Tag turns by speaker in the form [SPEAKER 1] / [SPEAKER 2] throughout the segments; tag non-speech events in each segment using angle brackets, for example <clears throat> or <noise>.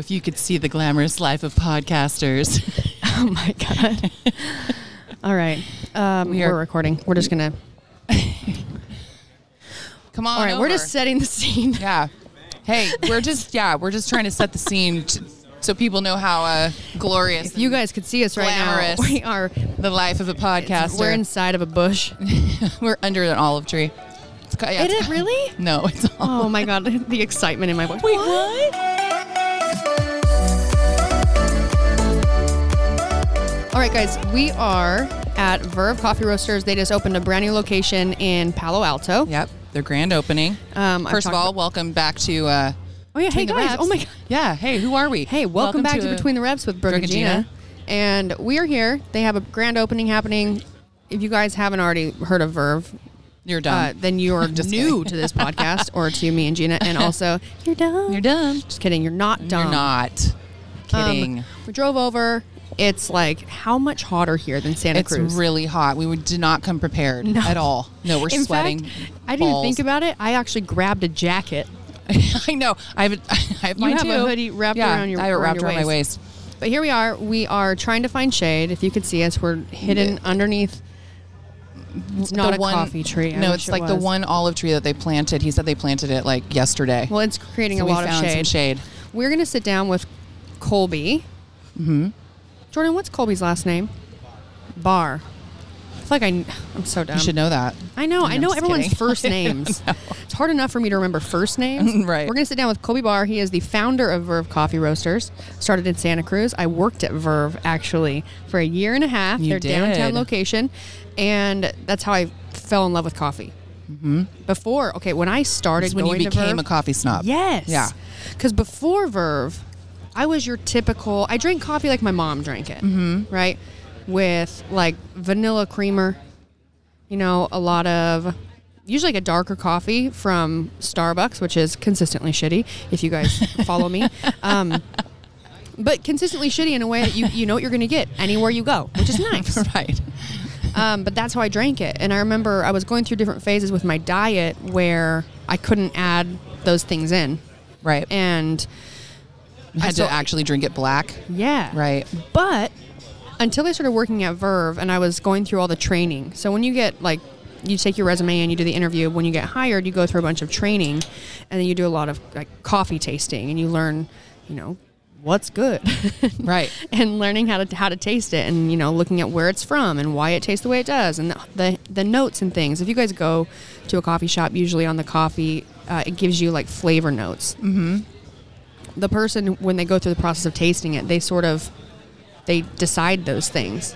[SPEAKER 1] if you could see the glamorous life of podcasters. <laughs>
[SPEAKER 2] Oh my god. All right. Um,
[SPEAKER 1] We are-
[SPEAKER 2] recording. We're just gonna. <laughs>
[SPEAKER 1] Come on.
[SPEAKER 2] All right. We're just setting the scene.
[SPEAKER 1] Yeah. Hey, we're just yeah, we're just trying to set the scene t- so people know how uh, glorious
[SPEAKER 2] If you guys could see us right now, we are.
[SPEAKER 1] the life of a podcaster.
[SPEAKER 2] We're inside of a bush. <laughs>
[SPEAKER 1] we're under an olive tree. It's, yeah,
[SPEAKER 2] Is it really?
[SPEAKER 1] No, it's all.
[SPEAKER 2] Oh my god, the excitement in my voice.
[SPEAKER 1] Wait, what?
[SPEAKER 2] All right, guys, we are at Verve Coffee Roasters. They just opened a brand new location in Palo Alto.
[SPEAKER 1] Yep, their grand opening.
[SPEAKER 2] Um, I've
[SPEAKER 1] First of
[SPEAKER 2] talked
[SPEAKER 1] all, welcome back to. Uh,
[SPEAKER 2] Oh yeah, hey
[SPEAKER 1] Between the
[SPEAKER 2] guys.
[SPEAKER 1] Reps.
[SPEAKER 2] Oh my god.
[SPEAKER 1] Yeah. Hey, who are we?
[SPEAKER 2] Hey, welcome, back to, Between the Reps with Brooke,
[SPEAKER 1] Brooke
[SPEAKER 2] and Jeanna.
[SPEAKER 1] Jeanna.
[SPEAKER 2] And we are here. They have a grand opening happening. If you guys haven't already heard of Verve,
[SPEAKER 1] You're
[SPEAKER 2] uh,
[SPEAKER 1] done.
[SPEAKER 2] then you're <laughs>
[SPEAKER 1] Just
[SPEAKER 2] new
[SPEAKER 1] kidding.
[SPEAKER 2] to this podcast or to me and Jeanna. And also, you're <laughs> dumb.
[SPEAKER 1] You're done.
[SPEAKER 2] Just kidding. You're not dumb.
[SPEAKER 1] You're not.
[SPEAKER 2] Um,
[SPEAKER 1] Kidding.
[SPEAKER 2] we drove over. It's like how much hotter here than Santa
[SPEAKER 1] it's
[SPEAKER 2] Cruz?
[SPEAKER 1] It's really hot. We did not come prepared
[SPEAKER 2] No.
[SPEAKER 1] at all. No, we're
[SPEAKER 2] In
[SPEAKER 1] sweating.
[SPEAKER 2] fact, I didn't
[SPEAKER 1] balls.
[SPEAKER 2] think about it. I actually grabbed a jacket. <laughs>
[SPEAKER 1] I know. I have. <laughs> I have
[SPEAKER 2] You
[SPEAKER 1] mine
[SPEAKER 2] have
[SPEAKER 1] too.
[SPEAKER 2] a hoodie wrapped
[SPEAKER 1] yeah,
[SPEAKER 2] around your-
[SPEAKER 1] I have
[SPEAKER 2] around
[SPEAKER 1] wrapped around my waist.
[SPEAKER 2] But here we are. We are trying to find shade. If you could see us, we're hidden underneath. It's not
[SPEAKER 1] The
[SPEAKER 2] a
[SPEAKER 1] one-
[SPEAKER 2] coffee tree. I
[SPEAKER 1] no, it's
[SPEAKER 2] it
[SPEAKER 1] like the one olive tree that they planted. He said they planted it like yesterday.
[SPEAKER 2] Well, it's creating
[SPEAKER 1] So
[SPEAKER 2] a lot of shade.
[SPEAKER 1] shade.
[SPEAKER 2] We're going to sit down with Colby. Mm-hmm. Jordan, what's Colby's last name? Barr. I feel like I, I'm so dumb.
[SPEAKER 1] You should know that.
[SPEAKER 2] I know. I
[SPEAKER 1] I'm
[SPEAKER 2] know
[SPEAKER 1] just
[SPEAKER 2] everyone's
[SPEAKER 1] kidding.
[SPEAKER 2] first <laughs> names. It's hard enough for me to remember first names. <laughs>
[SPEAKER 1] Right.
[SPEAKER 2] We're going to sit down with Colby Barr. He is the founder of Verve Coffee Roasters. Started in Santa Cruz. I worked at Verve actually for a year and a half.
[SPEAKER 1] You
[SPEAKER 2] their downtown location, and that's how I fell in love with coffee. Mm-hmm. Before, okay, when I started
[SPEAKER 1] It's when you
[SPEAKER 2] going to
[SPEAKER 1] became
[SPEAKER 2] Verve,
[SPEAKER 1] a coffee snob.
[SPEAKER 2] Yes.
[SPEAKER 1] Yeah.
[SPEAKER 2] Because before Verve, I was your typical. I drank coffee like my mom drank it. Mm-hmm. Right. With like vanilla creamer. You know, a lot of usually like a darker coffee from Starbucks, which is consistently shitty. If you guys <laughs> follow me. Um, but consistently shitty in a way that you, you know what you're going to get anywhere you go, which is <laughs> nice.
[SPEAKER 1] right.
[SPEAKER 2] Um, but that's how I drank it. And I remember I was going through different phases with my diet where I couldn't add those things in.
[SPEAKER 1] Right.
[SPEAKER 2] And
[SPEAKER 1] had to actually drink it black.
[SPEAKER 2] yeah.
[SPEAKER 1] Right.
[SPEAKER 2] But until I started working at Verve and I was going through all the training. So when you get like, you take your resume and you do the interview. When you get hired, you go through a bunch of training, and then you do a lot of like coffee tasting, and you learn, you know, what's good, <laughs>
[SPEAKER 1] Right.
[SPEAKER 2] and learning how to how to taste it, and you know, looking at where it's from and why it tastes the way it does, and the the, the notes and things. If you guys go to a coffee shop, usually on the coffee, uh, it gives you like flavor notes. Mm-hmm. The person when they go through the process of tasting it, they sort of they decide those things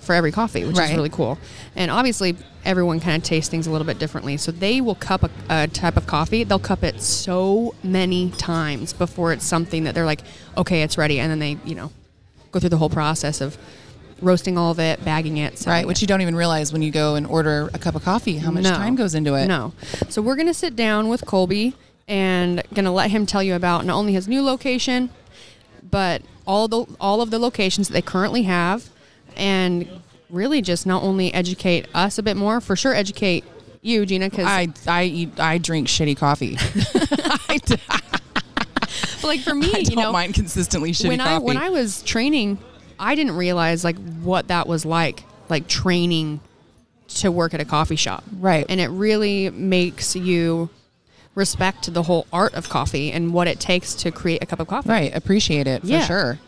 [SPEAKER 2] for every coffee, which
[SPEAKER 1] Right.
[SPEAKER 2] is really cool. And obviously, everyone kind of tastes things a little bit differently. So they will cup a, a type of coffee. They'll cup it so many times before it's something that they're like, okay, it's ready, and then they, you know, go through the whole process of roasting all of it, bagging it,
[SPEAKER 1] Right. Which
[SPEAKER 2] it.
[SPEAKER 1] you don't even realize when you go and order a cup of coffee how much
[SPEAKER 2] No.
[SPEAKER 1] time goes into it.
[SPEAKER 2] No. So we're gonna sit down with Colby and gonna let him tell you about not only his new location, but all the all of the locations that they currently have, and really just not only educate us a bit more, for sure educate you, Jeanna, because
[SPEAKER 1] I I eat I drink shitty coffee. <laughs> I, d- <laughs>
[SPEAKER 2] like for me,
[SPEAKER 1] I
[SPEAKER 2] you
[SPEAKER 1] don't
[SPEAKER 2] know,
[SPEAKER 1] mind consistently shitty
[SPEAKER 2] when
[SPEAKER 1] coffee.
[SPEAKER 2] I when I was training, I didn't realize like what that was like, like training to work at a coffee shop.
[SPEAKER 1] Right.
[SPEAKER 2] And it really makes you respect the whole art of coffee and what it takes to create a cup of coffee.
[SPEAKER 1] right, appreciate it for
[SPEAKER 2] Yeah.
[SPEAKER 1] sure.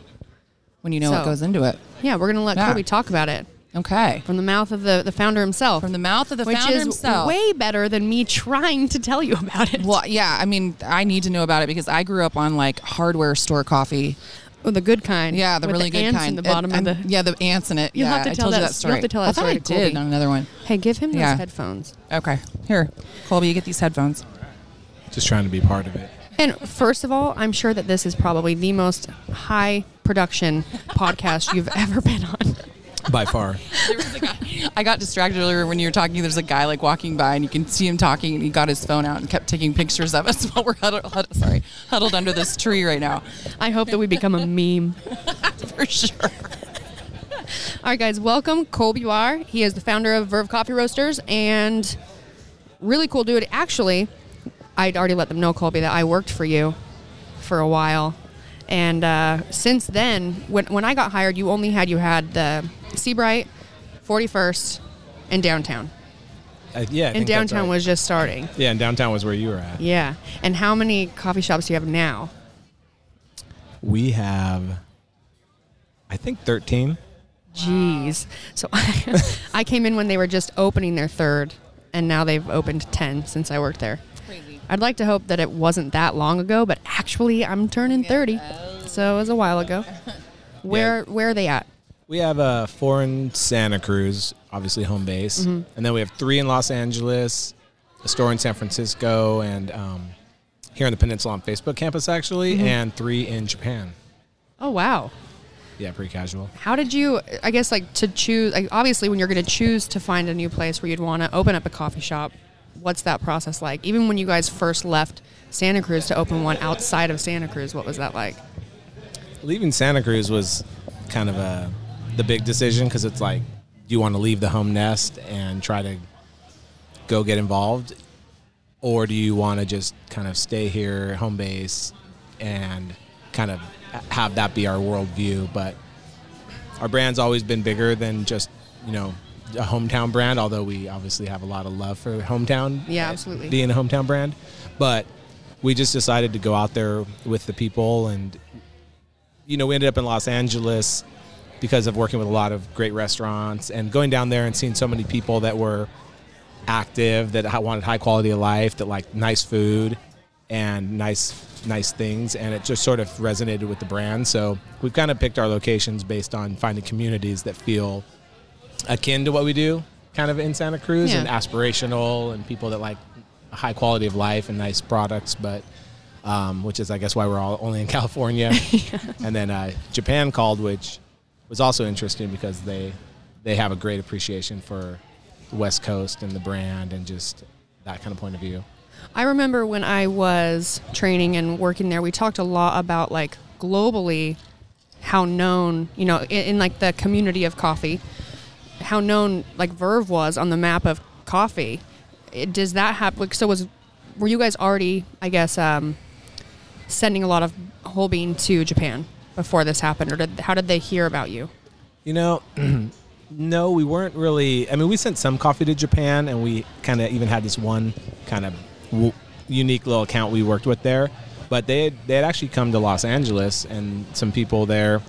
[SPEAKER 1] When you know what goes into it.
[SPEAKER 2] Yeah, we're gonna let
[SPEAKER 1] Yeah.
[SPEAKER 2] Colby talk about it
[SPEAKER 1] Okay.
[SPEAKER 2] from the mouth of the, the founder himself.
[SPEAKER 1] From the mouth of the
[SPEAKER 2] which
[SPEAKER 1] founder
[SPEAKER 2] is
[SPEAKER 1] himself.
[SPEAKER 2] way better than me trying to tell you about it.
[SPEAKER 1] well, yeah, I mean, I need to know about it because I grew up on like hardware store coffee.
[SPEAKER 2] Oh, the good kind.
[SPEAKER 1] Yeah, the really
[SPEAKER 2] the
[SPEAKER 1] good
[SPEAKER 2] ants
[SPEAKER 1] kind.
[SPEAKER 2] in the bottom
[SPEAKER 1] And-
[SPEAKER 2] of the.
[SPEAKER 1] yeah, the ants in it.
[SPEAKER 2] You'll
[SPEAKER 1] yeah,
[SPEAKER 2] have to
[SPEAKER 1] I
[SPEAKER 2] tell
[SPEAKER 1] told you
[SPEAKER 2] that-
[SPEAKER 1] that story.
[SPEAKER 2] you'll have to tell that
[SPEAKER 1] I thought
[SPEAKER 2] story
[SPEAKER 1] I
[SPEAKER 2] Colby.
[SPEAKER 1] did on another one.
[SPEAKER 2] Hey, give him those
[SPEAKER 1] Yeah.
[SPEAKER 2] headphones.
[SPEAKER 1] Okay, here, Colby, you get these headphones.
[SPEAKER 3] Just trying to be part of it.
[SPEAKER 2] And first of all, I'm sure that this is probably the most high production podcast you've <laughs> ever been on.
[SPEAKER 3] By far.
[SPEAKER 1] There was a guy. I got distracted earlier when you were talking. There's a guy like walking by, and you can see him talking, and he got his phone out and kept taking pictures of us <laughs> while we're huddled, huddled, sorry, huddled under this tree right now.
[SPEAKER 2] I hope that we become a meme. <laughs>
[SPEAKER 1] For sure.
[SPEAKER 2] All right, guys, welcome Colby Barr. He is the founder of Verve Coffee Roasters and really cool dude. Actually, I'd already let them know, Colby, that I worked for you for a while. And uh, since then, when when I got hired, you only had you had the Seabright, 41st, and downtown.
[SPEAKER 3] Uh, yeah, I
[SPEAKER 2] And downtown
[SPEAKER 3] right.
[SPEAKER 2] was just starting.
[SPEAKER 3] Yeah, and downtown was where you were at.
[SPEAKER 2] Yeah. And how many coffee shops do you have now?
[SPEAKER 3] We have, I think, 13.
[SPEAKER 2] Jeez. So <laughs> I came in when they were just opening their third, and now they've opened 10 since I worked there.
[SPEAKER 1] Crazy.
[SPEAKER 2] I'd like to hope that it wasn't that long ago, but actually I'm turning 30. So it was a while ago. <laughs> Where where are they at?
[SPEAKER 3] We have a four in Santa Cruz, obviously home base,
[SPEAKER 2] Mm-hmm.
[SPEAKER 3] and then we have three in Los Angeles, a store in San Francisco, and um, here on the Peninsula on Facebook campus actually,
[SPEAKER 2] Mm-hmm.
[SPEAKER 3] and three in Japan.
[SPEAKER 2] Oh wow.
[SPEAKER 3] Yeah, pretty casual.
[SPEAKER 2] How did you I guess like to choose like obviously when you're going to choose to find a new place where you'd want to open up a coffee shop, what's that process like? Even when you guys first left Santa Cruz to open one outside of Santa Cruz, what was that like?
[SPEAKER 3] Leaving Santa Cruz was kind of a the big decision because it's like, do you want to leave the home nest and try to go get involved, or do you want to just kind of stay here, home base, and kind of have that be our worldview? But our brand's always been bigger than just you know a hometown brand. Although we obviously have a lot of love for hometown.
[SPEAKER 2] Yeah, absolutely.
[SPEAKER 3] Being a hometown brand, but we just decided to go out there with the people and you know, we ended up in Los Angeles because of working with a lot of great restaurants and going down there and seeing so many people that were active, that wanted high quality of life, that liked nice food and nice nice things, and it just sort of resonated with the brand. So we've kind of picked our locations based on finding communities that feel akin to what we do, kind of in Santa Cruz,
[SPEAKER 2] Yeah.
[SPEAKER 3] and aspirational, and people that like high quality of life and nice products, but um, which is I guess why we're all only in <laughs> California. <laughs> And then uh, Japan called, which was also interesting because they they have a great appreciation for the West Coast and the brand and just that kind of point of view.
[SPEAKER 2] I remember when I was training and working there, we talked a lot about like globally how known, you know, in, in like the community of coffee, how known like Verve was on the map of coffee. It, does that happen? Like, so was were you guys already, I guess, um, sending a lot of whole bean to Japan before this happened, or did, how did they hear about you?
[SPEAKER 3] You know, <clears throat> no, we weren't really. I mean, we sent some coffee to Japan, and we kind of even had this one kind of w- unique little account we worked with there. But they had, they had actually come to Los Angeles, and some people there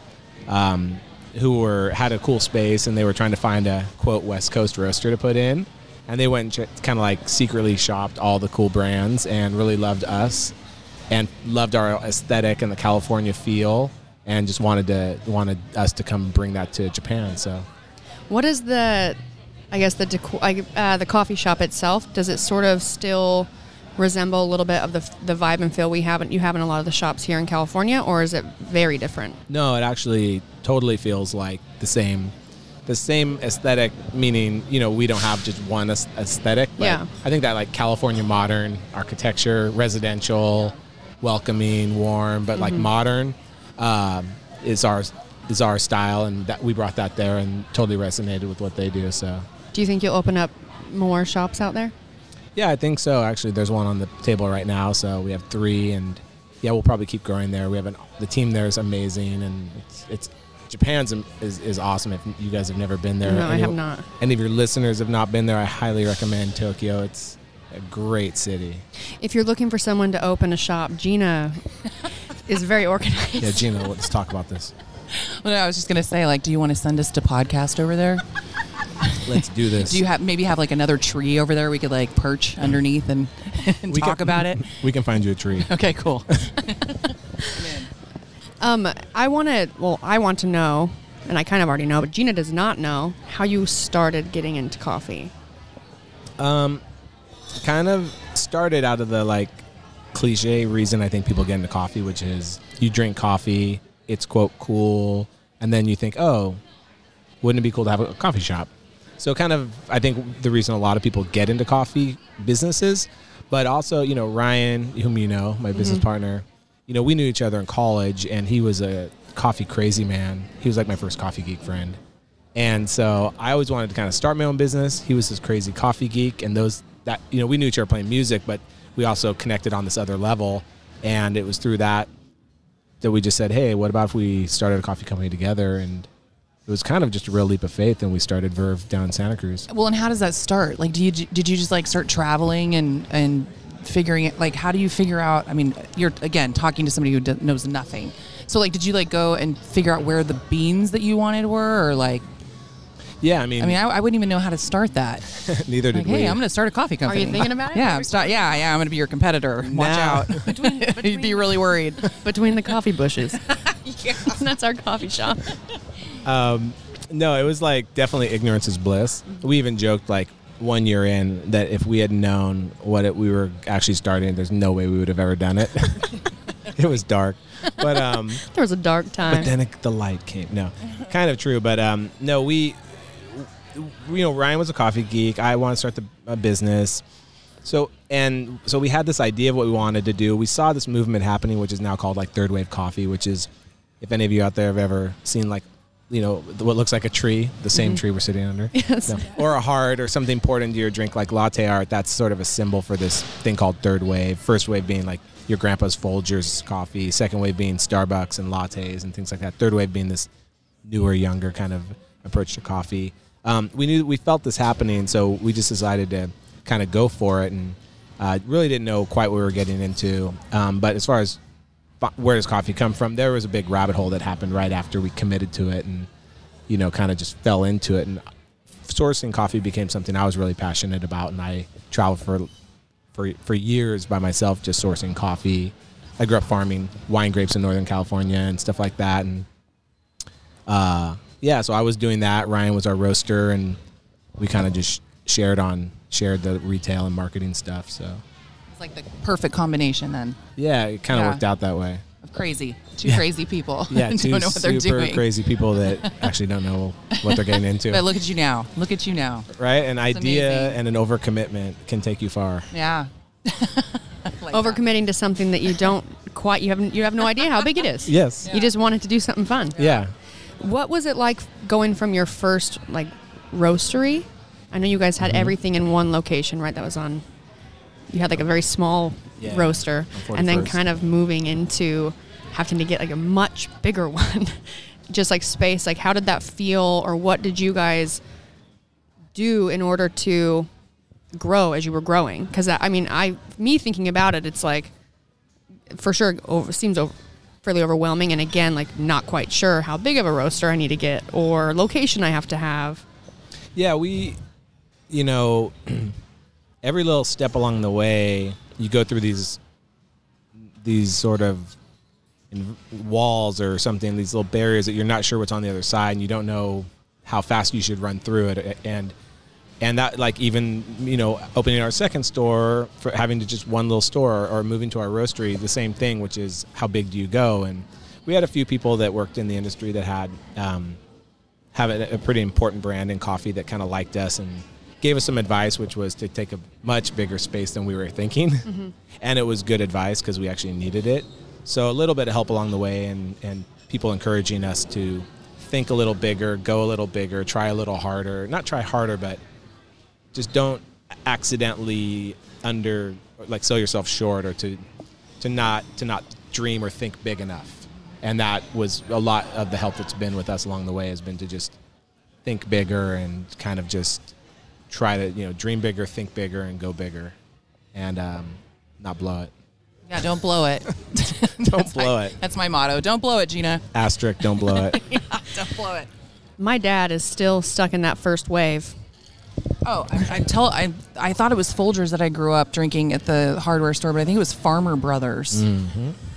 [SPEAKER 3] um, who were had a cool space, and they were trying to find a quote West Coast roaster to put in, and they went and kind of like secretly shopped all the cool brands and really loved us, and loved our aesthetic and the California feel. And just wanted to wanted us to come bring that to Japan. So
[SPEAKER 2] What is the, I guess the deco- uh, the coffee shop itself? Does it sort of still resemble a little bit of the the vibe and feel we have you have in a lot of the shops here in California, or is it very different?
[SPEAKER 3] No, it actually totally feels like the same, the same aesthetic. Meaning, you know, we don't have just one aesthetic. But
[SPEAKER 2] Yeah.
[SPEAKER 3] I think that like California modern architecture, residential, welcoming, warm, but
[SPEAKER 2] Mm-hmm.
[SPEAKER 3] like modern, um, is our is our style, and that we brought that there and totally resonated with what they do. So.
[SPEAKER 2] Do you think you'll open up more shops out there?
[SPEAKER 3] Yeah, I think so. Actually, there's one on the table right now, so we have three, and yeah, we'll probably keep growing there. We have an, the team there is amazing, and it's, it's Japan's is, is awesome. If you guys have never been there,
[SPEAKER 2] No, I
[SPEAKER 3] any-
[SPEAKER 2] have not.
[SPEAKER 3] Any of your listeners have not been there, I highly recommend Tokyo. It's a great city.
[SPEAKER 2] If you're looking for someone to open a shop, Jeanna <laughs> is very organized.
[SPEAKER 3] Yeah, Jeanna, let's talk about this. <laughs>
[SPEAKER 1] Well, I was just gonna say, like, do you want to send us to podcast over there?
[SPEAKER 3] Let's do this.
[SPEAKER 1] Do you have maybe have like another tree over there we could like perch underneath and, <laughs> and
[SPEAKER 3] We
[SPEAKER 1] talk
[SPEAKER 3] can-
[SPEAKER 1] about it? <laughs>
[SPEAKER 3] We can find you a tree. <laughs>
[SPEAKER 1] Okay, cool.
[SPEAKER 2] Um, I want to. Well, I want to know, and I kind of already know, but Jeanna does not know how you started getting into coffee.
[SPEAKER 3] Um, kind of started out of the like cliche reason I think people get into coffee, which is you drink coffee, it's quote cool, and then you think, oh, wouldn't it be cool to have a coffee shop? So kind of, I think the reason a lot of people get into coffee businesses, but also you know Ryan, whom you know, my business mm-hmm. partner, you know we knew each other in college, and he was a coffee crazy man. He was like my first coffee geek friend. And so I always wanted to kind of start my own business. He was this crazy coffee geek, and those that you know we knew each other playing music, but we also connected on this other level. And it was through that that we just said, hey, what about if we started a coffee company together? And it was kind of just a real leap of faith, and we started Verve down in Santa Cruz.
[SPEAKER 1] Well, and how does that start? Like, do you did you just like start traveling and and figuring it? Like, how do you figure out? I mean, you're again talking to somebody who d- knows nothing. So, like, did you like go and figure out where the beans that you wanted were, or like,
[SPEAKER 3] Yeah, I mean,
[SPEAKER 1] I mean, I, I wouldn't even know how to start that. <laughs>
[SPEAKER 3] neither did
[SPEAKER 1] Like,
[SPEAKER 3] we.
[SPEAKER 1] hey, I'm going to start a coffee company.
[SPEAKER 2] Are you thinking about it? <laughs>
[SPEAKER 1] Yeah, I'm start. Yeah, yeah, I'm going to be your competitor. Watch
[SPEAKER 3] Now-
[SPEAKER 1] out. <laughs> You'd be really worried.
[SPEAKER 2] Between the coffee bushes. yeah. That's our coffee shop.
[SPEAKER 3] Um, no, it was like definitely ignorance is bliss. We even joked like one year in that if we had known what it, we were actually starting, there's no way we would have ever done it. <laughs> it was dark, but um, <laughs>
[SPEAKER 2] There was a dark time.
[SPEAKER 3] but then it, the light came. No, kind of true, but um, no, we, you know, Ryan was a coffee geek. I want to start the, a business. So and so we had this idea of what we wanted to do. We saw this movement happening, which is now called like third wave coffee, which is, if any of you out there have ever seen like, you know, what looks like a tree, the same tree we're sitting under, <laughs>
[SPEAKER 2] Yes.
[SPEAKER 3] No. or a heart, or something poured into your drink like latte art. That's sort of a symbol for this thing called third wave. First wave being like your grandpa's Folgers coffee. Second wave being Starbucks and lattes and things like that. Third wave being this newer, younger kind of approach to coffee. Um, we knew we felt this happening, so we just decided to kind of go for it, and uh, really didn't know quite what we were getting into. Um, but as far as where does coffee come from, there was a big rabbit hole that happened right after we committed to it, and you know, kind of just fell into it. And sourcing coffee became something I was really passionate about, and I traveled for for for years by myself, just sourcing coffee. I grew up farming wine grapes in Northern California and stuff like that, and uh, yeah, so I was doing that. Ryan was our roaster, and we kind of just shared on shared the retail and marketing stuff. So
[SPEAKER 1] like the perfect combination then
[SPEAKER 3] yeah, it kind of
[SPEAKER 1] Yeah.
[SPEAKER 3] worked out that way.
[SPEAKER 1] crazy. Two
[SPEAKER 3] Yeah.
[SPEAKER 1] crazy people. <laughs>
[SPEAKER 3] Yeah, <laughs> two
[SPEAKER 1] don't know what they're
[SPEAKER 3] super
[SPEAKER 1] doing.
[SPEAKER 3] crazy people that <laughs> actually don't know what they're getting into.
[SPEAKER 1] But look at you now. Look at you now.
[SPEAKER 3] right? An idea
[SPEAKER 1] amazing.
[SPEAKER 3] and an overcommitment can take you far.
[SPEAKER 1] Yeah. Like that.
[SPEAKER 2] Overcommitting to something that you don't quite you have you have no idea how big it is.
[SPEAKER 3] Yes.
[SPEAKER 2] You just wanted to do something fun.
[SPEAKER 3] Yeah.
[SPEAKER 2] What was it like going from your first like roastery? I know you guys
[SPEAKER 3] Mm-hmm.
[SPEAKER 2] had everything in one location, right? That was on. You had like a very small
[SPEAKER 3] Yeah,
[SPEAKER 2] roaster, and then kind of moving into having to get like a much bigger <laughs> one, just like space. Like, how did that feel, or what did you guys do in order to grow as you were growing? Because I mean, I me thinking about it, it's like for sure over, seems over, fairly overwhelming and again like not quite sure how big of a roaster i need to get or location i have to have
[SPEAKER 3] Yeah, we, you know, <clears throat> every little step along the way, you go through these, these sort of walls or something, these little barriers that you're not sure what's on the other side, and you don't know how fast you should run through it, and and that like even you know opening our second store for having to just one little store or moving to our roastery the same thing which is how big do you go? And we had a few people that worked in the industry that had um, have a, a pretty important brand in coffee that kind of liked us and gave us some advice, which was to take a much bigger space than we were thinking. Mm-hmm. and it was good advice because we actually needed it. So a little bit of help along the way and, and people encouraging us to think a little bigger, go a little bigger, try a little harder. Not try harder, but just don't accidentally under like sell yourself short or to to not to not dream or think big enough and that was a lot of the help that's been with us along the way has been to just think bigger and kind of just try to you know dream bigger think bigger and go bigger and um, not blow it
[SPEAKER 1] Yeah, don't blow it. <laughs>
[SPEAKER 3] don't <laughs> blow it
[SPEAKER 1] That's my motto. Don't blow it, Jeanna.
[SPEAKER 3] asterisk don't blow it <laughs>
[SPEAKER 1] Don't blow it.
[SPEAKER 2] my dad is still stuck in that first wave
[SPEAKER 1] Oh, I, I tell I I thought it was Folgers that I grew up drinking at the hardware store, but I think it was Farmer Brothers,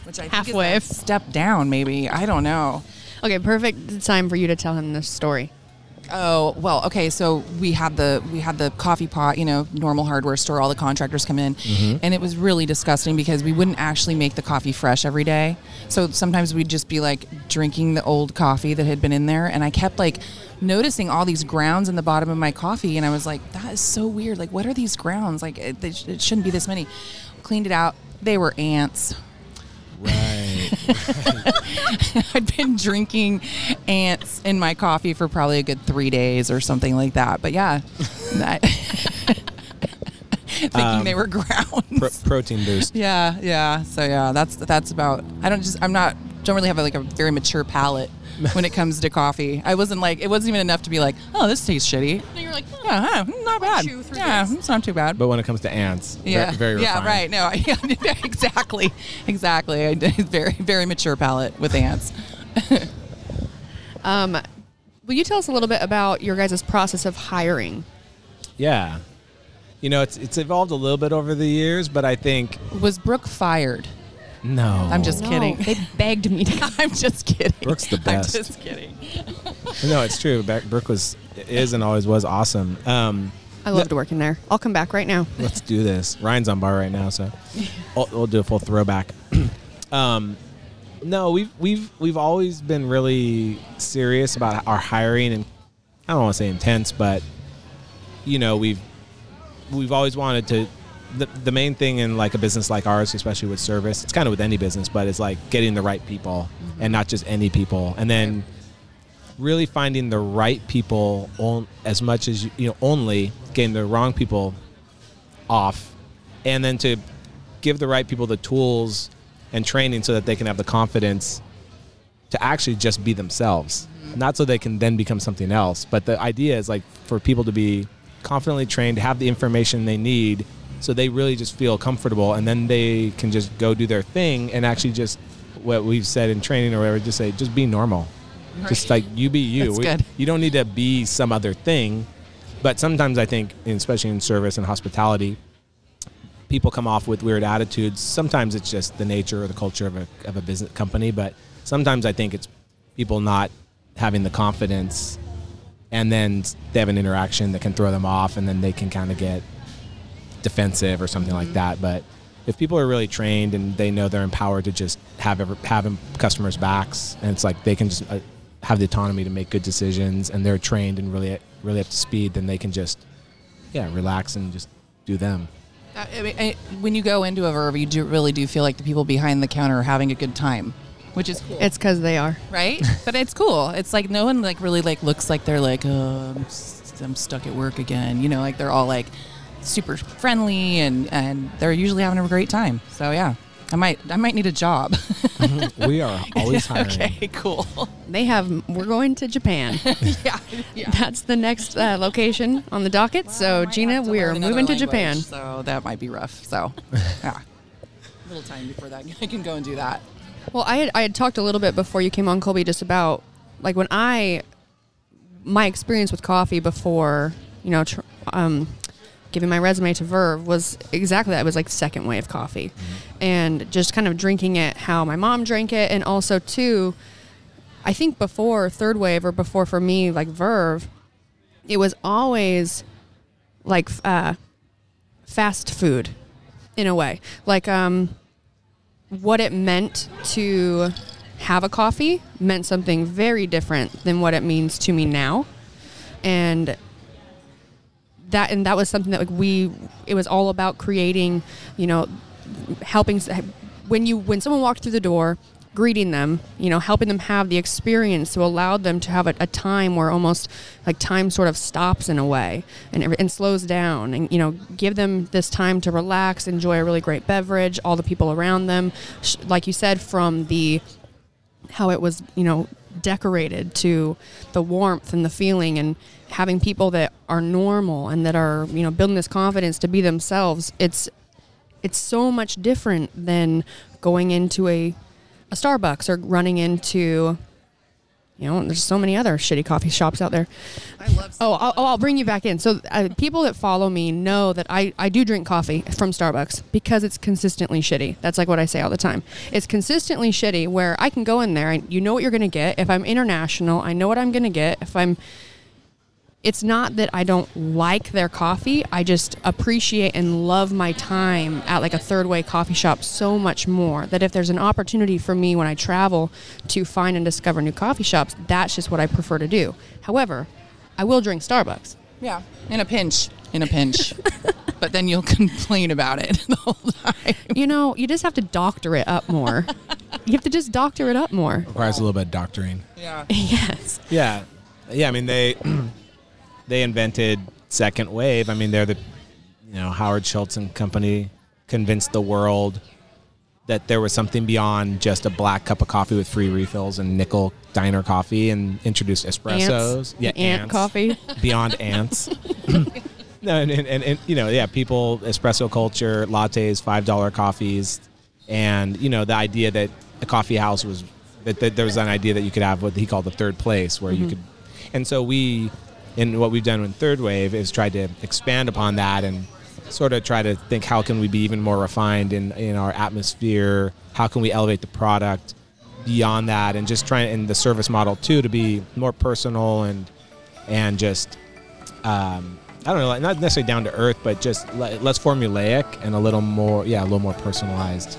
[SPEAKER 1] which I think
[SPEAKER 2] Halfway.
[SPEAKER 1] is a step down. Maybe I don't know.
[SPEAKER 2] okay perfect time for you to tell him this story
[SPEAKER 1] Oh well, okay. So we had the we had the coffee pot, you know, normal hardware store. All the contractors come in, mm-hmm. and it was really disgusting because we wouldn't actually make the coffee fresh every day. So sometimes we'd just be like drinking the old coffee that had been in there, and I kept like noticing all these grounds in the bottom of my coffee, and I was like, that is so weird. Like, what are these grounds? Like, it, it shouldn't be this many. Cleaned it out. They were ants. <laughs> I'd been drinking ants in my coffee for probably a good three days or something like that. But yeah, <laughs> that- <laughs> thinking they um, were grounds.
[SPEAKER 3] Pro- protein boost
[SPEAKER 1] yeah, yeah. So yeah, that's that's about. I don't just. I'm not don't really have like a very mature palate <laughs> when it comes to coffee. I wasn't like it wasn't even enough to be like, oh, this tastes shitty.
[SPEAKER 2] No, you're like,
[SPEAKER 1] Yeah, huh, not bad. Yeah,
[SPEAKER 2] this.
[SPEAKER 1] it's not too bad.
[SPEAKER 3] But when it comes to ants, ve-
[SPEAKER 1] yeah,
[SPEAKER 3] very,
[SPEAKER 1] yeah,
[SPEAKER 3] refined.
[SPEAKER 1] right. No, <laughs> yeah, <laughs> exactly, exactly. I did very, very mature palate with ants.
[SPEAKER 2] um, will you tell us a little bit about your guys' process of hiring?
[SPEAKER 3] Yeah. You know, it's it's evolved a little bit over the years, but I think
[SPEAKER 1] Was Brooke fired?
[SPEAKER 3] No.
[SPEAKER 1] I'm just
[SPEAKER 2] No,
[SPEAKER 1] kidding.
[SPEAKER 2] They begged me to. <laughs>
[SPEAKER 1] I'm just kidding.
[SPEAKER 3] Brooke's the best.
[SPEAKER 1] I'm just kidding. <laughs>
[SPEAKER 3] no, it's true. Beck- Brooke was is and always was awesome. Um,
[SPEAKER 2] I loved working there. I'll come back right now.
[SPEAKER 3] let's do this. Ryan's on bar right now, so <laughs> we'll, we'll do a full throwback. <clears throat> um, no, we've we've we've always been really serious about our hiring, and I don't want to say intense, but you know, we've we've always wanted to. The, the main thing in like a business like ours, especially with service, it's kind of with any business, but it's like getting the right people and not just any people, and then really finding the right people on, as much as you, you know only getting the wrong people off. And then to give the right people the tools and training so that they can have the confidence to actually just be themselves. Mm-hmm. Not so they can then become something else but the idea is like for people to be confidently trained have the information they need so they really just feel comfortable and then they can just go do their thing and actually just what we've said in training or whatever just say just be normal. Just like you be you. We- you don't need to be some other thing. But sometimes i think especially in service and hospitality people come off with weird attitudes. Sometimes it's just the nature or the culture of a, of a business company but sometimes i think it's people not having the confidence and then they have an interaction that can throw them off and then they can kind of get defensive or something like that but if people are really trained and they know they're empowered to just have ever, have customers backs and it's like they can just uh, have the autonomy to make good decisions and they're trained and really really up to speed then they can just yeah relax and just do them
[SPEAKER 1] Uh, I mean, I, when you go into a Verve, you do really do feel like the people behind the counter are having a good time, which is cool,
[SPEAKER 2] It's because they are.
[SPEAKER 1] right? <laughs> but it's cool. It's like no one like really like looks like they're like, oh, I'm, s- I'm stuck at work again. You know, like they're all like super friendly and and they're usually having a great time. So yeah, I might I might need a job. <laughs>
[SPEAKER 3] we are always <laughs> hiring
[SPEAKER 1] okay, cool.
[SPEAKER 2] They have. We're going to Japan. <laughs>
[SPEAKER 1] yeah, yeah.
[SPEAKER 2] That's the next uh, location on the docket. So,
[SPEAKER 1] Jeanna,
[SPEAKER 2] we are
[SPEAKER 1] learn another
[SPEAKER 2] moving to
[SPEAKER 1] language,
[SPEAKER 2] Japan.
[SPEAKER 1] So that might be rough. So yeah, a little time before that I can go and do that.
[SPEAKER 2] Well, I had, I had talked a little bit before you came on, Colby, just about like when I, my experience with coffee before, you know, tr- um, giving my resume to Verve was exactly that. It was like second wave coffee. And just kind of drinking it how my mom drank it. And also, too, I think before third wave or before for me, like Verve, it was always like uh, fast food in a way. Like, um, what it meant to have a coffee meant something very different than what it means to me now. And that and that was something that like we it was all about creating, you know, helping when you when someone walked through the door greeting them you know helping them have the experience to allow them to have a, a time where almost like time sort of stops in a way and, and slows down and you know give them this time to relax enjoy a really great beverage all the people around them. Like you said from the how it was, you know, decorated to the warmth and the feeling and having people that are normal and that are, you know, building this confidence to be themselves. It's it's so much different than going into a a Starbucks or running into you know, there's so many other shitty coffee shops out there.
[SPEAKER 1] I love.
[SPEAKER 2] Oh, I'll, oh, I'll bring you back in. So, uh, people that follow me know that I, I do drink coffee from Starbucks because it's consistently shitty. That's like what I say all the time. It's consistently shitty where I can go in there and you know what you're going to get. If I'm international, I know what I'm going to get. If I'm, it's not that I don't like their coffee. I just appreciate and love my time at like a third wave coffee shop so much more that if there's an opportunity for me when I travel to find and discover new coffee shops, that's just what I prefer to do. However, I will drink Starbucks.
[SPEAKER 1] Yeah, in a pinch, in a pinch. <laughs> but then you'll <laughs> complain about it <laughs> the whole time.
[SPEAKER 2] You know, you just have to doctor it up more. you have to just doctor it up more.
[SPEAKER 3] requires a little bit of doctoring
[SPEAKER 1] Yeah.
[SPEAKER 2] yes.
[SPEAKER 3] Yeah, yeah. I mean, they <clears throat> they invented second wave. I mean, they're the you know Howard Schultz and company convinced the world that there was something beyond just a black cup of coffee with free refills and nickel diner coffee and introduced espressos.
[SPEAKER 2] Ants. ant coffee. <laughs>
[SPEAKER 3] Beyond ants. <laughs> no, and, and, and, and, you know, yeah, people, espresso culture, lattes, $5 coffees. And, you know, the idea that a coffee house was, that, that there was an idea that you could have what he called the third place where you mm-hmm. could, and so we, and what we've done in Third Wave is tried to expand upon that and sort of try to think how can we be even more refined in, in our atmosphere? How can we elevate the product beyond that and just trying in the service model too to be more personal and and just um, I don't know not necessarily down to earth but just le- less formulaic and a little more yeah a little more personalized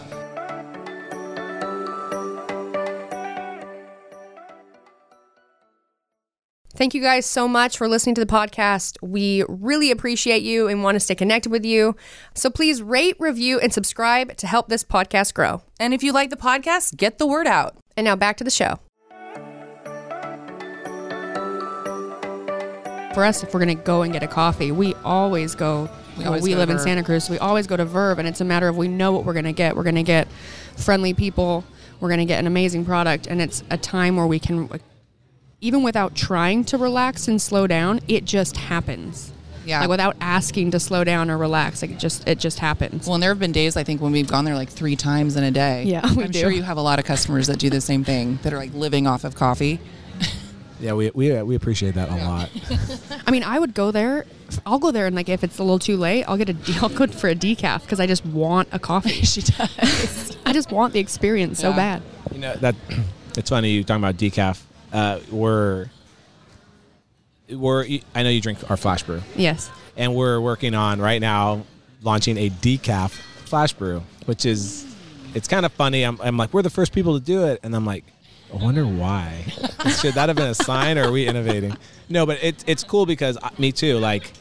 [SPEAKER 4] Thank you guys so much for listening to the podcast. We really appreciate you and want to stay connected with you. So please rate, review, and subscribe to help this podcast grow.
[SPEAKER 1] And if you like the podcast, get the word out.
[SPEAKER 4] And now back to the show.
[SPEAKER 2] For us, if we're going to go and get a coffee, we always go.
[SPEAKER 1] We
[SPEAKER 2] We,
[SPEAKER 1] always
[SPEAKER 2] we
[SPEAKER 1] go
[SPEAKER 2] live in Santa Cruz, so we always go to Verve, and it's a matter of we know what we're going to get. We're going to get friendly people. We're going to get an amazing product, and it's a time where we can, like, even without trying to relax and slow down, it just happens.
[SPEAKER 1] Yeah.
[SPEAKER 2] Like without asking to slow down or relax, like it just it just happens.
[SPEAKER 1] Well, and there have been days I think when we've gone there like three times in a day.
[SPEAKER 2] Yeah, we
[SPEAKER 1] I'm
[SPEAKER 2] do.
[SPEAKER 1] sure you have a lot of customers that do the same thing that are like living off of coffee.
[SPEAKER 3] yeah we, we, uh, we appreciate that a lot <laughs>
[SPEAKER 2] I mean, I would go there. I'll go there and like if it's a little too late, I'll get a de- <laughs> I'll go for a decaf because I just want a coffee. <laughs>
[SPEAKER 1] she does.
[SPEAKER 2] I just want the experience so bad.
[SPEAKER 3] you know that <clears throat> it's funny you talking about decaf uh, we're we're I know you drink our flash brew
[SPEAKER 2] Yes.
[SPEAKER 3] and we're working on right now launching a decaf flash brew, which is it's kind of funny. I'm, I'm like, we're the first people to do it, and I'm like, I wonder why. <laughs> Should that have been a sign, or are we innovating? No, but it's it's cool because uh, me too. Like,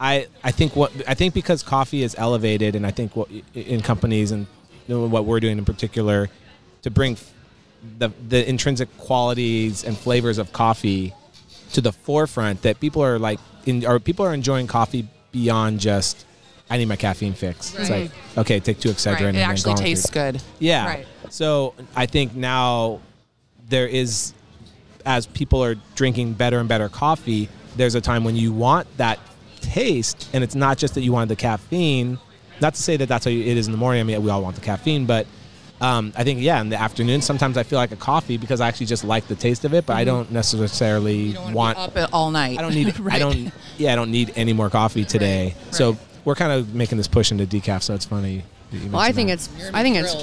[SPEAKER 3] I I think what I think because coffee is elevated, and I think what in companies and what we're doing in particular to bring the the intrinsic qualities and flavors of coffee to the forefront that people are like in or people are enjoying coffee beyond just I need my caffeine fix. It's like okay, take two Excedrin.
[SPEAKER 1] right.
[SPEAKER 3] and
[SPEAKER 1] It
[SPEAKER 3] then
[SPEAKER 1] actually
[SPEAKER 3] go on with
[SPEAKER 1] tastes good.
[SPEAKER 3] Yeah.
[SPEAKER 1] Right.
[SPEAKER 3] So I think now there is as people are drinking better and better coffee, there's a time when you want that taste, and it's not just that you want the caffeine. Not to say that that's how it is in the morning. I mean, we all want the caffeine, but um, I think yeah, in the afternoon, sometimes I feel like a coffee because I actually just like the taste of it, but I don't necessarily
[SPEAKER 1] Mm-hmm. You don't wanna
[SPEAKER 3] want.
[SPEAKER 1] be up all night.
[SPEAKER 3] I don't need. <laughs> I don't. Yeah, I don't need any more coffee today.
[SPEAKER 1] Right,
[SPEAKER 3] So we're kind of making this push into decaf. So it's funny. that you
[SPEAKER 2] Well, I think
[SPEAKER 3] that.
[SPEAKER 2] it's I think it's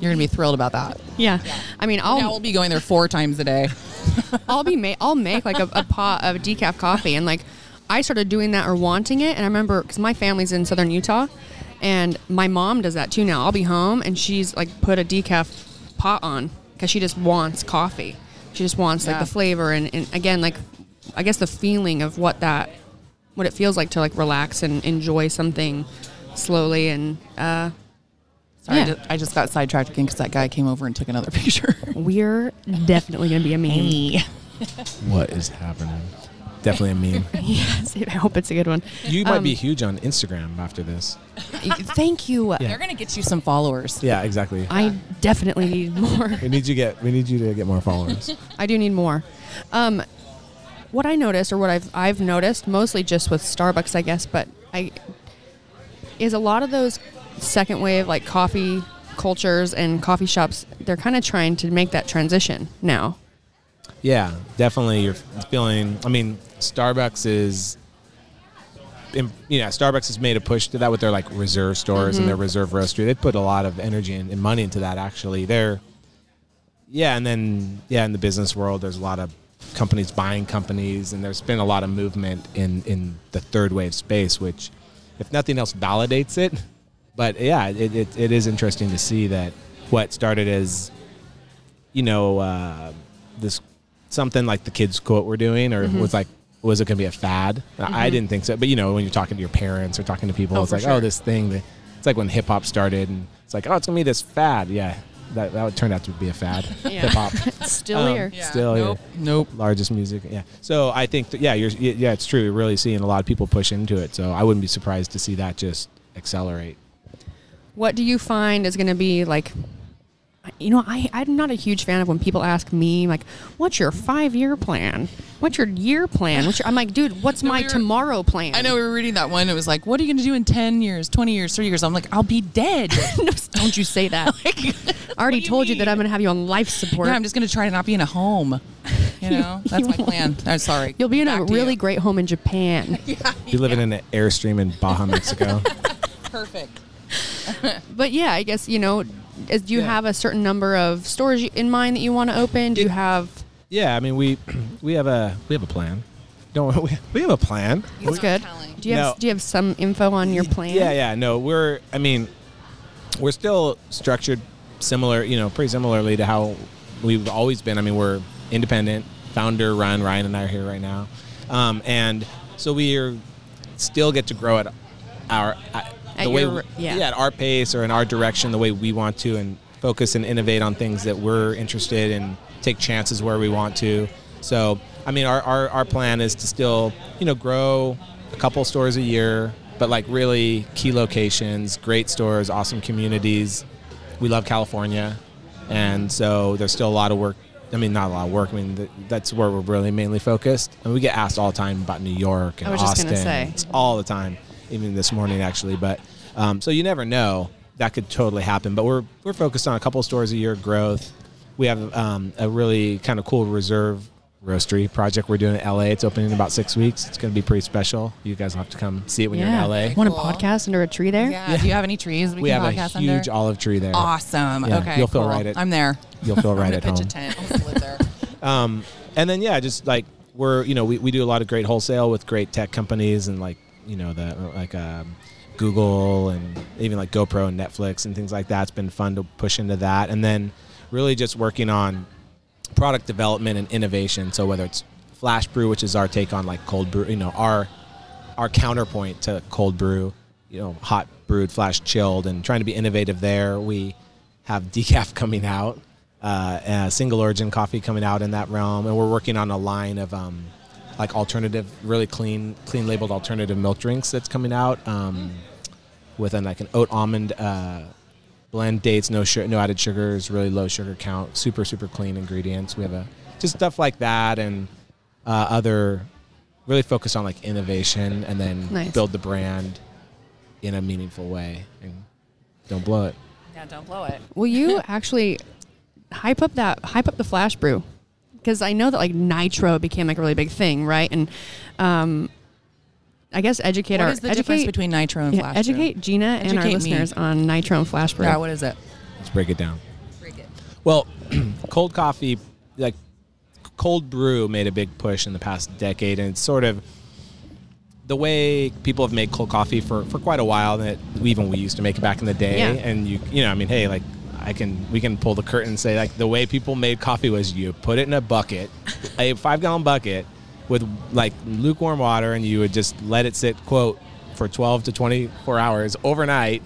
[SPEAKER 1] You're gonna be thrilled about that.
[SPEAKER 2] yeah. I mean, I'll
[SPEAKER 1] now we'll be going there four times a day. <laughs>
[SPEAKER 2] I'll be ma- I'll make like a, a pot of decaf coffee and like I started doing that or wanting it and I remember because my family's in southern Utah and my mom does that too now I'll be home and she's like put a decaf pot on because she just wants coffee she just wants like
[SPEAKER 1] Yeah.
[SPEAKER 2] the flavor and, and again like I guess the feeling of what that what it feels like to like relax and enjoy something slowly and uh
[SPEAKER 1] Sorry,
[SPEAKER 2] Yeah.
[SPEAKER 1] I, just, I just got sidetracked again because that guy came over and took another <laughs> picture.
[SPEAKER 2] we're definitely gonna be a meme <laughs>
[SPEAKER 3] what is happening. Definitely a meme. <laughs>
[SPEAKER 2] yes I hope it's a good one
[SPEAKER 3] You might
[SPEAKER 2] Um,
[SPEAKER 3] be huge on Instagram after this.
[SPEAKER 2] thank you
[SPEAKER 1] They're gonna get you some followers.
[SPEAKER 3] Yeah, exactly.
[SPEAKER 2] I definitely need more.
[SPEAKER 3] We need you get we need you to get more followers. <laughs>
[SPEAKER 2] I do need more. Um, what I noticed, or what I've I've noticed, mostly just with Starbucks, I guess, but I is a lot of those second wave like coffee cultures and coffee shops. They're kind of trying to make that transition now.
[SPEAKER 3] Yeah, definitely. You're feeling. I mean, Starbucks is. You know, Starbucks has made a push to that with their like reserve stores and their reserve roastery. They put a lot of energy and, and money into that. Actually, they're. Yeah, and then yeah, in the business world, there's a lot of companies buying companies, and there's been a lot of movement in in the third wave space, which, if nothing else, validates it. But yeah, it, it, it is interesting to see that what started as you know, uh, this something like the kids quote we're doing, or
[SPEAKER 1] Mm-hmm.
[SPEAKER 3] was like, was it going to be a fad? I I didn't think so. But you know, when you're talking to your parents or talking to people,
[SPEAKER 1] Oh,
[SPEAKER 3] it's like,
[SPEAKER 1] sure.
[SPEAKER 3] oh, this thing. That, it's like when hip hop started, and it's like, oh, it's going to be this fad. Yeah, that that would turn out to be a fad. <laughs>
[SPEAKER 2] Yeah.
[SPEAKER 3] Hip hop, <laughs>
[SPEAKER 2] Still
[SPEAKER 3] Um,
[SPEAKER 2] here.
[SPEAKER 3] still
[SPEAKER 1] nope.
[SPEAKER 3] here.
[SPEAKER 1] Nope.
[SPEAKER 3] largest music. Yeah. So I think that, yeah, you're yeah, it's true. You're really seeing a lot of people push into it. So I wouldn't be surprised to see that just accelerate.
[SPEAKER 2] what do you find is going to be like? You know, I I'm not a huge fan of when people ask me like, "What's your five year plan? What's your year plan?" What's your, I'm like, dude, what's
[SPEAKER 1] No,
[SPEAKER 2] my
[SPEAKER 1] we were-
[SPEAKER 2] tomorrow plan?
[SPEAKER 1] I know we were reading that one. It was like, what are you going to do in 10 years, 20 years, 30 years? I'm like, I'll be dead. <laughs>
[SPEAKER 2] No, don't you say that. <laughs> I already
[SPEAKER 1] you
[SPEAKER 2] told you that? I'm going to have you on life support.
[SPEAKER 1] Yeah, I'm just going to try to not be in a home. You know, <laughs> that's my plan. I'm sorry.
[SPEAKER 2] You'll be in a
[SPEAKER 1] Back to
[SPEAKER 2] really
[SPEAKER 1] you.
[SPEAKER 2] great home in Japan.
[SPEAKER 3] Be living in an airstream in Baja, Mexico.
[SPEAKER 1] perfect.
[SPEAKER 2] But yeah, I guess you know. Is, do you
[SPEAKER 3] Yeah.
[SPEAKER 2] have a certain number of stores in mind that you want to open? Do you have?
[SPEAKER 3] yeah, I mean we <clears throat> we have a we have a plan. Don't <laughs> we, we have a plan.
[SPEAKER 2] That's good.
[SPEAKER 1] telling.
[SPEAKER 2] Do you have
[SPEAKER 3] No.
[SPEAKER 2] Do you have some info on your plan?
[SPEAKER 3] Yeah, yeah. No, we're. I mean, we're still structured similar. You know, pretty similarly to how we've always been. I mean, we're independent, founder run. Ryan and I are here right now, um, and so we are still get to grow at our at
[SPEAKER 2] At
[SPEAKER 3] the way
[SPEAKER 2] your- yeah.
[SPEAKER 3] at our pace or in our direction, the way we want to, and focus and innovate on things that we're interested in. Take chances where we want to. So, I mean, our, our, our plan is to still, you know, grow a couple stores a year, but like really key locations, great stores, awesome communities. We love California, and so there's still a lot of work. I mean, not a lot of work. I mean, th- that's where we're really mainly focused. And we get asked all the time about New York and
[SPEAKER 2] I was just
[SPEAKER 3] Austin.
[SPEAKER 2] say.
[SPEAKER 3] It's all the time, even this morning actually. But um, so you never know. That could totally happen. But we're we're focused on a couple stores a year growth. We have um, a really kind of cool reserve roastery project we're doing in LA. It's opening in about six weeks. It's going to be pretty special. You guys will have to come see it when
[SPEAKER 2] yeah.
[SPEAKER 3] you're in LA.
[SPEAKER 2] Want a podcast under a tree there?
[SPEAKER 1] Yeah. Do you have any trees we,
[SPEAKER 3] we
[SPEAKER 1] can
[SPEAKER 3] have a huge
[SPEAKER 1] under?
[SPEAKER 3] olive tree there.
[SPEAKER 1] Awesome.
[SPEAKER 3] Yeah,
[SPEAKER 1] okay.
[SPEAKER 3] you'll feel
[SPEAKER 1] cool.
[SPEAKER 3] right at-
[SPEAKER 1] I'm there.
[SPEAKER 3] You'll feel right
[SPEAKER 1] I'm
[SPEAKER 3] at
[SPEAKER 1] gonna
[SPEAKER 3] home.
[SPEAKER 1] pitch a tent. I'll just live there. <laughs>
[SPEAKER 3] Um, and then yeah, just like we're you know we, we do a lot of great wholesale with great tech companies and like you know the like um, Google and even like GoPro and Netflix and things like that. It's been fun to push into that, and then really just working on product development and innovation. So whether it's flash brew, which is our take on like cold brew, you know our our counterpoint to cold brew, you know hot brewed, flash chilled, and trying to be innovative there. We have <laughs> decaf coming out, uh, single origin coffee coming out in that realm, and we're working on a line of um, like alternative, really clean, clean labeled alternative milk drinks that's coming out um, with an like an oat almond uh, blend. Dates, no sugar, no added sugars, really low sugar count, super super clean ingredients. We have a just stuff like that and uh, other really focus on like innovation and then
[SPEAKER 2] Nice.
[SPEAKER 3] build the brand in a meaningful way and don't blow it.
[SPEAKER 1] Yeah, don't blow it.
[SPEAKER 2] Will you <laughs> actually hype up that hype up the flash brew? Because I know that like nitro became like a really big thing, right? And um, I guess educate
[SPEAKER 1] What
[SPEAKER 2] our
[SPEAKER 1] is the
[SPEAKER 2] educate,
[SPEAKER 1] difference between nitro and
[SPEAKER 2] yeah,
[SPEAKER 1] flash?
[SPEAKER 2] educate Jeanna and our
[SPEAKER 1] Educate me.
[SPEAKER 2] listeners on nitro and flash brew.
[SPEAKER 1] Yeah, what is it?
[SPEAKER 3] Let's break it down. Break it. Well, <clears throat> cold coffee, like cold brew, made a big push in the past decade, and it's sort of the way people have made cold coffee for, for quite a while. That even we used to make it back in the day,
[SPEAKER 2] Yeah.
[SPEAKER 3] and you you know, I mean, hey, like I can we can pull the curtain and say like the way people made coffee was you put it in a bucket, <laughs> a five gallon bucket with like lukewarm water, and you would just let it sit quote for twelve to twenty four hours overnight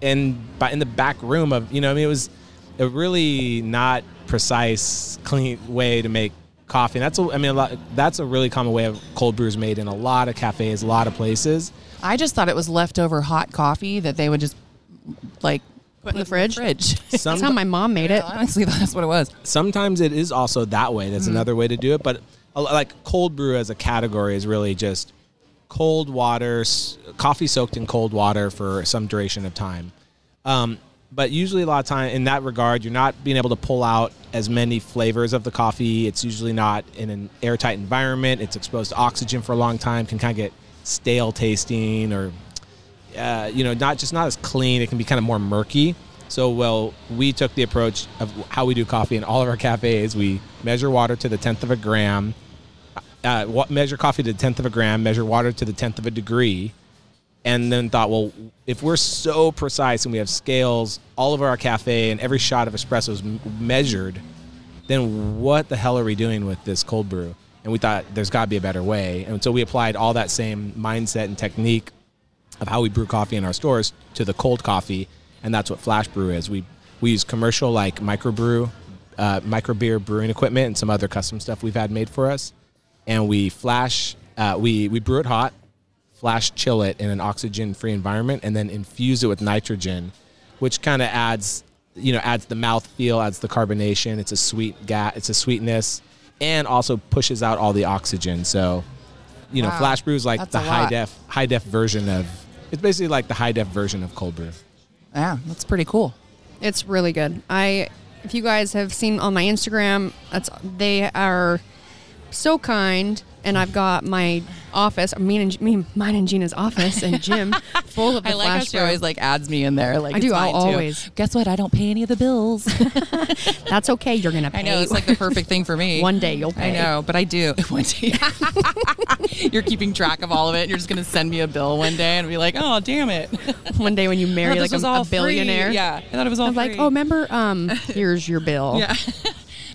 [SPEAKER 3] in by in the back room of you know I mean it was a really not precise clean way to make coffee. And that's a, I mean a lot that's a really common way of cold brews made in a lot of cafes, a lot of places.
[SPEAKER 1] I just thought it was leftover hot coffee that they would just like
[SPEAKER 2] Put in the fridge?
[SPEAKER 1] Fridge. <laughs>
[SPEAKER 2] That's how my mom made it.
[SPEAKER 1] Honestly, <laughs> that's what it was.
[SPEAKER 3] Sometimes it is also that way. That's another way to do it. But a lo- like cold brew as a category is really just cold water, s- coffee soaked in cold water for some duration of time. Um, but usually, a lot of time in that regard, you're not being able to pull out as many flavors of the coffee. It's usually not in an airtight environment. It's exposed to oxygen for a long time. Can kind of get stale tasting or uh, you know, not just not as clean. It can be kind of more murky. So, well, we took the approach of how we do coffee in all of our cafes. We measure water to the tenth of a gram, uh, measure coffee to the tenth of a gram, measure water to the tenth of a degree, and then thought, well, if we're so precise and we have scales all over our cafe and every shot of espresso is measured, then what the hell are we doing with this cold brew? And we thought there's got to be a better way. And so we applied all that same mindset and technique of how we brew coffee in our stores to the cold coffee, and that's what flash brew is. We we use commercial like microbrew, uh, micro beer brewing equipment, and some other custom stuff we've had made for us, and we flash uh, we we brew it hot, flash chill it in an oxygen free environment, and then infuse it with nitrogen which kind of adds, you know, adds the mouth feel, adds the carbonation. It's a sweet gas, it's a sweetness, and also pushes out all the oxygen. So, you know,
[SPEAKER 1] Wow.
[SPEAKER 3] flash brew is like
[SPEAKER 1] That's
[SPEAKER 3] the high
[SPEAKER 1] lot.
[SPEAKER 3] def high def version of. It's basically like the high def version of cold brew.
[SPEAKER 1] Yeah, that's pretty cool.
[SPEAKER 2] It's really good. I, if you guys have seen on my Instagram, that's they are so kind, and I've got my office, me and me, mine and Jeanna's office and gym <laughs> full of the
[SPEAKER 1] I like how
[SPEAKER 2] flash
[SPEAKER 1] she
[SPEAKER 2] brew.
[SPEAKER 1] always like adds me in there. Like
[SPEAKER 2] I do, I'll
[SPEAKER 1] mine, too.
[SPEAKER 2] always.
[SPEAKER 1] Guess what? I don't pay any of the bills. <laughs> <laughs>
[SPEAKER 2] That's okay. You're gonna pay.
[SPEAKER 1] I know it's like the perfect thing for me.
[SPEAKER 2] One day you'll
[SPEAKER 1] I know, but I do. One day. You're keeping track of all of it. And you're just gonna send me a bill one day and be like, "Oh, damn it!
[SPEAKER 2] one day when you marry like
[SPEAKER 1] this was
[SPEAKER 2] a,
[SPEAKER 1] all
[SPEAKER 2] a billionaire.
[SPEAKER 1] Free. Yeah, I thought it was all
[SPEAKER 2] I'm like, oh, remember? Um, here's your bill.
[SPEAKER 1] yeah.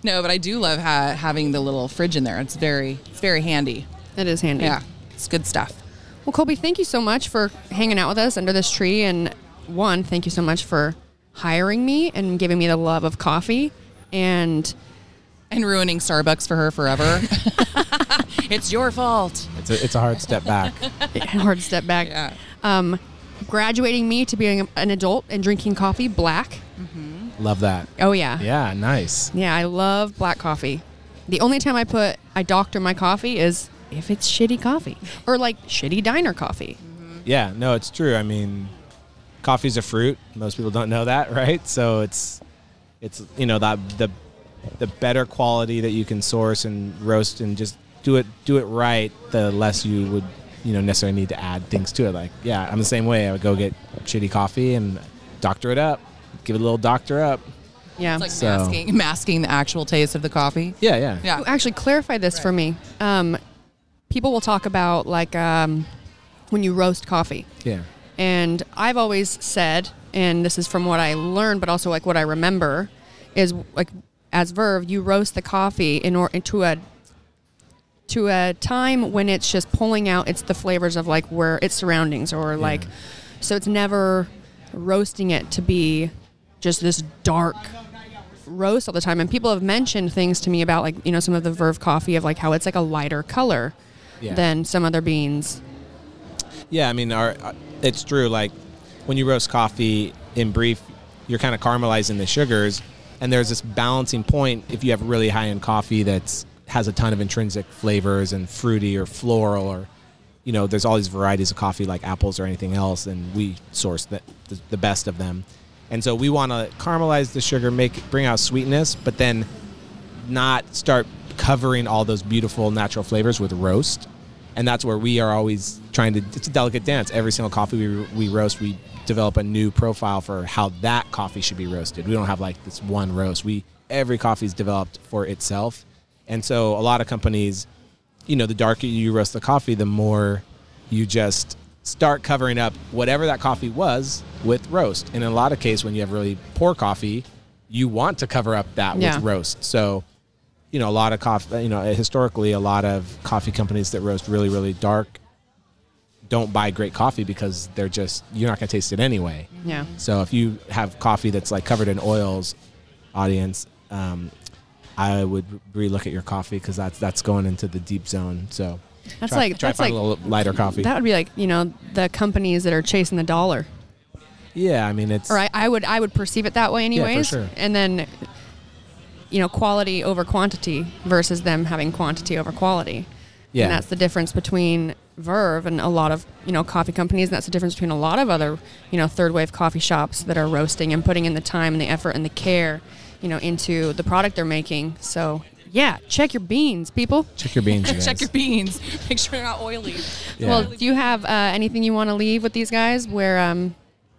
[SPEAKER 1] no, but I do love ha- having the little fridge in there. It's very, it's very handy.
[SPEAKER 2] It is handy.
[SPEAKER 1] Yeah, it's good stuff.
[SPEAKER 2] Well, Colby, thank you so much for hanging out with us under this tree. And one, thank you so much for hiring me and giving me the love of coffee. And
[SPEAKER 1] And ruining Starbucks for her forever. <laughs> <laughs> it's your fault.
[SPEAKER 3] It's a, it's a hard step back. <laughs>
[SPEAKER 2] hard step back.
[SPEAKER 1] Yeah.
[SPEAKER 2] Um, graduating me to being an adult and drinking coffee black.
[SPEAKER 3] Love that.
[SPEAKER 2] Oh yeah.
[SPEAKER 3] Yeah, nice.
[SPEAKER 2] Yeah, I love black coffee. The only time I put I doctor my coffee is if it's shitty coffee or like shitty diner coffee.
[SPEAKER 3] Yeah, no, it's true. I mean, coffee's a fruit. Most people don't know that, <laughs> right? So it's it's you know that the the better quality that you can source and roast and just do it do it right, the less you would you know necessarily need to add things to it. Like yeah, I'm the same way. I would go get shitty coffee and doctor it up, give it a little doctor up.
[SPEAKER 2] Yeah.
[SPEAKER 1] It's like
[SPEAKER 3] So-
[SPEAKER 1] masking, masking the actual taste of the coffee.
[SPEAKER 3] Yeah, yeah,
[SPEAKER 1] Yeah.
[SPEAKER 2] actually clarify this for me. Um, people will talk about like um, when you roast coffee.
[SPEAKER 3] yeah.
[SPEAKER 2] And I've always said, and this is from what I learned, but also like what I remember, is like as Verve, you roast the coffee in order to a to a time when it's just pulling out it's the flavors of like where its surroundings or like so it's never roasting it to be just this dark roast all the time and people have mentioned things to me about like you know some of the Verve coffee of like how it's like a lighter color
[SPEAKER 3] Yeah.
[SPEAKER 2] than some other beans
[SPEAKER 3] Yeah, I mean, our, uh, it's true. Like when you roast coffee, in brief, you're kind of caramelizing the sugars, and there's this balancing point. If you have really high end coffee that's has a ton of intrinsic flavors and fruity or floral, or you know, there's all these varieties of coffee like apples or anything else, and we source the, the, the best of them. And so we want to caramelize the sugar, make bring out sweetness, but then not start covering all those beautiful natural flavors with roast. And that's where we are always trying to. It's a delicate dance. Every single coffee we, we roast, we develop a new profile for how that coffee should be roasted. We don't have like this one roast. We every coffee is developed for itself, and so a lot of companies, you know, the darker you roast the coffee, the more you just start covering up whatever that coffee was with roast. And in a lot of cases, when you have really poor coffee, you want to cover up that
[SPEAKER 2] Yeah.
[SPEAKER 3] with roast. So, you know, a lot of coffee, you know, historically, a lot of coffee companies that roast really, really dark don't buy great coffee because they're just, you're not going to taste it anyway.
[SPEAKER 2] yeah
[SPEAKER 3] So if you have coffee that's like covered in oils, audience, um, I would relook at your coffee because that's that's going into the deep zone. So
[SPEAKER 2] That's
[SPEAKER 3] try,
[SPEAKER 2] like-
[SPEAKER 3] try
[SPEAKER 2] that's
[SPEAKER 3] find
[SPEAKER 2] like-
[SPEAKER 3] a little lighter coffee.
[SPEAKER 2] That would be like you know the companies that are chasing the dollar,
[SPEAKER 3] yeah, I mean it's
[SPEAKER 2] or I, I would I would perceive it that way anyways.
[SPEAKER 3] Yeah, for sure.
[SPEAKER 2] And then, you know, quality over quantity versus them having quantity over quality.
[SPEAKER 3] Yeah.
[SPEAKER 2] And that's the difference between Verve and a lot of you know coffee companies. And that's the difference between a lot of other you know third wave coffee shops that are roasting and putting in the time and the effort and the care, you know, into the product they're making. So yeah, check your beans, people.
[SPEAKER 3] check your beans. <laughs> You.
[SPEAKER 1] Check your beans. <laughs> Make sure they're not oily.
[SPEAKER 3] Yeah.
[SPEAKER 2] Well, do you have uh, anything you want to leave with these guys where um,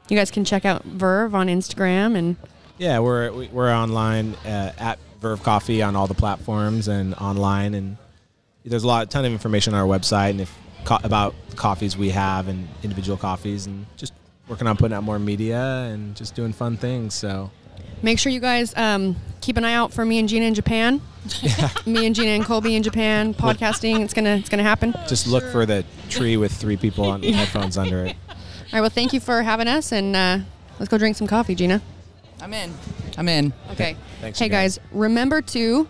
[SPEAKER 2] you guys can check out Verve on Instagram and
[SPEAKER 3] Yeah, we're we- we're online uh, at Verve Coffee on all the platforms and online, and there's a lot, ton of information on our website and if co- about coffees we have and individual coffees, and just working on putting out more media and just doing fun things. So
[SPEAKER 2] make sure you guys um, keep an eye out for me and Jeanna in Japan. <laughs> me and Jeanna and Colby in Japan podcasting. It's gonna it's gonna happen.
[SPEAKER 3] Just look for the tree with three people on <laughs> headphones under it.
[SPEAKER 2] All right. Well, thank you for having us, and uh, let's go drink some coffee, Jeanna.
[SPEAKER 1] I'm in. I'm in.
[SPEAKER 2] Okay.
[SPEAKER 3] Thanks,
[SPEAKER 2] hey
[SPEAKER 3] you guys.
[SPEAKER 2] guys, remember to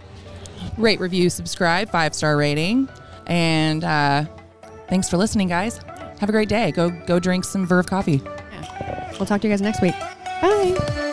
[SPEAKER 1] Rate, review, subscribe, five star rating, and uh, thanks for listening, guys. Have a great day. Go go drink some Verve coffee.
[SPEAKER 2] we'll talk to you guys next week. Bye.